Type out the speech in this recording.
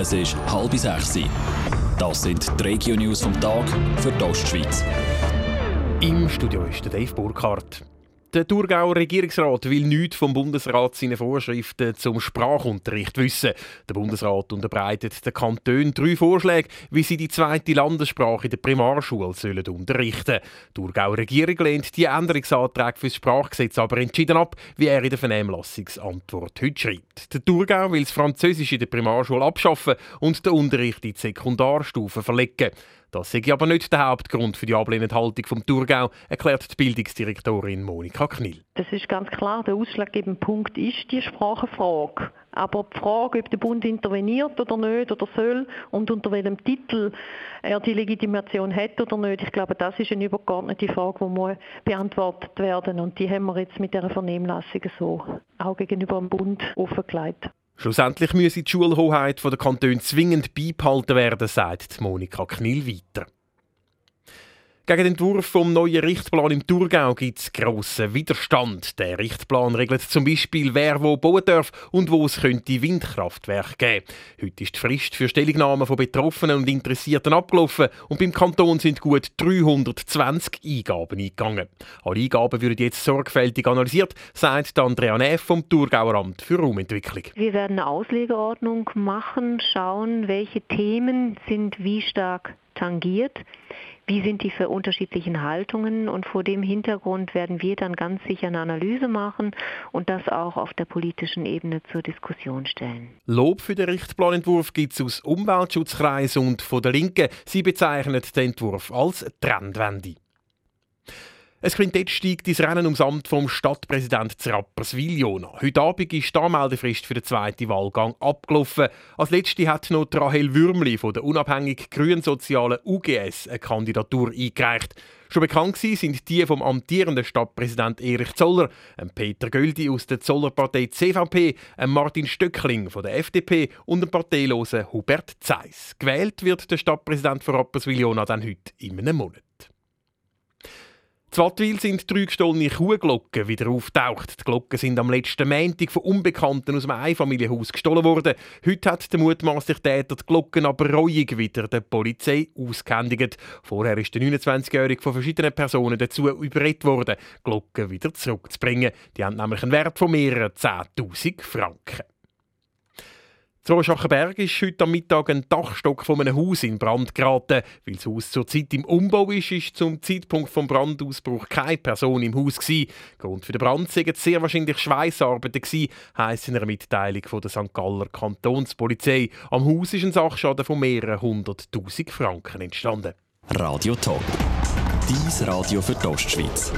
Es ist halb sechs. Das sind die Regio-News vom Tag für die Ostschweiz. Im Studio ist der Dave Burkhardt. Der Thurgauer Regierungsrat will nichts vom Bundesrat seine Vorschriften zum Sprachunterricht wissen. Der Bundesrat unterbreitet den Kantonen drei Vorschläge, wie sie die zweite Landessprache in der Primarschule sollen unterrichten sollen. Die Thurgauer Regierung lehnt die Änderungsanträge für das Sprachgesetz aber entschieden ab, wie er in der Vernehmlassungsantwort heute schreibt. Der Thurgau will das Französisch in der Primarschule abschaffen und den Unterricht in die Sekundarstufe verlegen. Das sei aber nicht der Hauptgrund für die ablehnende Haltung vom Thurgau, erklärt die Bildungsdirektorin Monika Knill. Das ist ganz klar, der ausschlaggebende Punkt ist die Sprachenfrage. Aber die Frage, ob der Bund interveniert oder nicht oder soll und unter welchem Titel er die Legitimation hat oder nicht, ich glaube, das ist eine übergeordnete Frage, die muss beantwortet werden und die haben wir jetzt mit dieser Vernehmlassung so auch gegenüber dem Bund offengelegt. Schlussendlich müsse die Schulhoheit der Kantone zwingend beibehalten werden, sagt Monika Knill weiter. Gegen den Entwurf vom neuen Richtplan im Thurgau gibt es grossen Widerstand. Der Richtplan regelt zum Beispiel, wer wo bauen darf und wo es könnte Windkraftwerke geben. Heute ist die Frist für Stellungnahmen von Betroffenen und Interessierten abgelaufen und beim Kanton sind gut 320 Eingaben eingegangen. Alle Eingaben würden jetzt sorgfältig analysiert, sagt Andrea Neff vom Thurgauer Amt für Raumentwicklung. Wir werden eine Auslegeordnung machen, schauen, welche Themen sind wie stark tangiert wie sind die für unterschiedlichen Haltungen und vor dem Hintergrund werden wir dann ganz sicher eine Analyse machen und das auch auf der politischen Ebene zur Diskussion stellen. Lob für den Richtplanentwurf gibt es aus Umweltschutzkreis und von der Linken. Sie bezeichnen den Entwurf als Trendwende. Es Quintett steigt ins Rennen ums Amt vom Stadtpräsident Rapperswil Heute Abend ist die Anmeldefrist für den zweiten Wahlgang abgelaufen. Als letzte hat noch Rahel Würmli von der unabhängig grünsozialen UGS eine Kandidatur eingereicht. Schon bekannt sind die vom amtierenden Stadtpräsident Erich Zoller, Peter Göldi aus der Zollerpartei CVP, Martin Stöckling von der FDP und dem parteilosen Hubert Zeiss. Gewählt wird der Stadtpräsident von Rapperswil dann heute in einem Monat. Wattwil sind drei gestohlene Kuhglocken wieder auftaucht. Die Glocken sind am letzten Montag von Unbekannten aus einem Einfamilienhaus gestohlen worden. Heute hat der mutmaßliche Täter die Glocken aber reuig wieder der Polizei ausgehändigt. Vorher ist der 29-Jährige von verschiedenen Personen dazu überredet worden, die Glocken wieder zurückzubringen. Die haben nämlich einen Wert von mehreren 10.000 Franken. Zu Schachenberg ist heute am Mittag ein Dachstock von einem Haus in Brand geraten. Weil das Haus zurzeit im Umbau ist, ist zum Zeitpunkt des Brandausbruchs keine Person im Haus gewesen. Grund für den Brand waren sehr wahrscheinlich Schweißarbeiten heisst in einer Mitteilung von der St. Galler Kantonspolizei. Am Haus ist ein Sachschaden von mehreren hunderttausend Franken entstanden. Radio Top. Dies Radio für die Ostschweiz.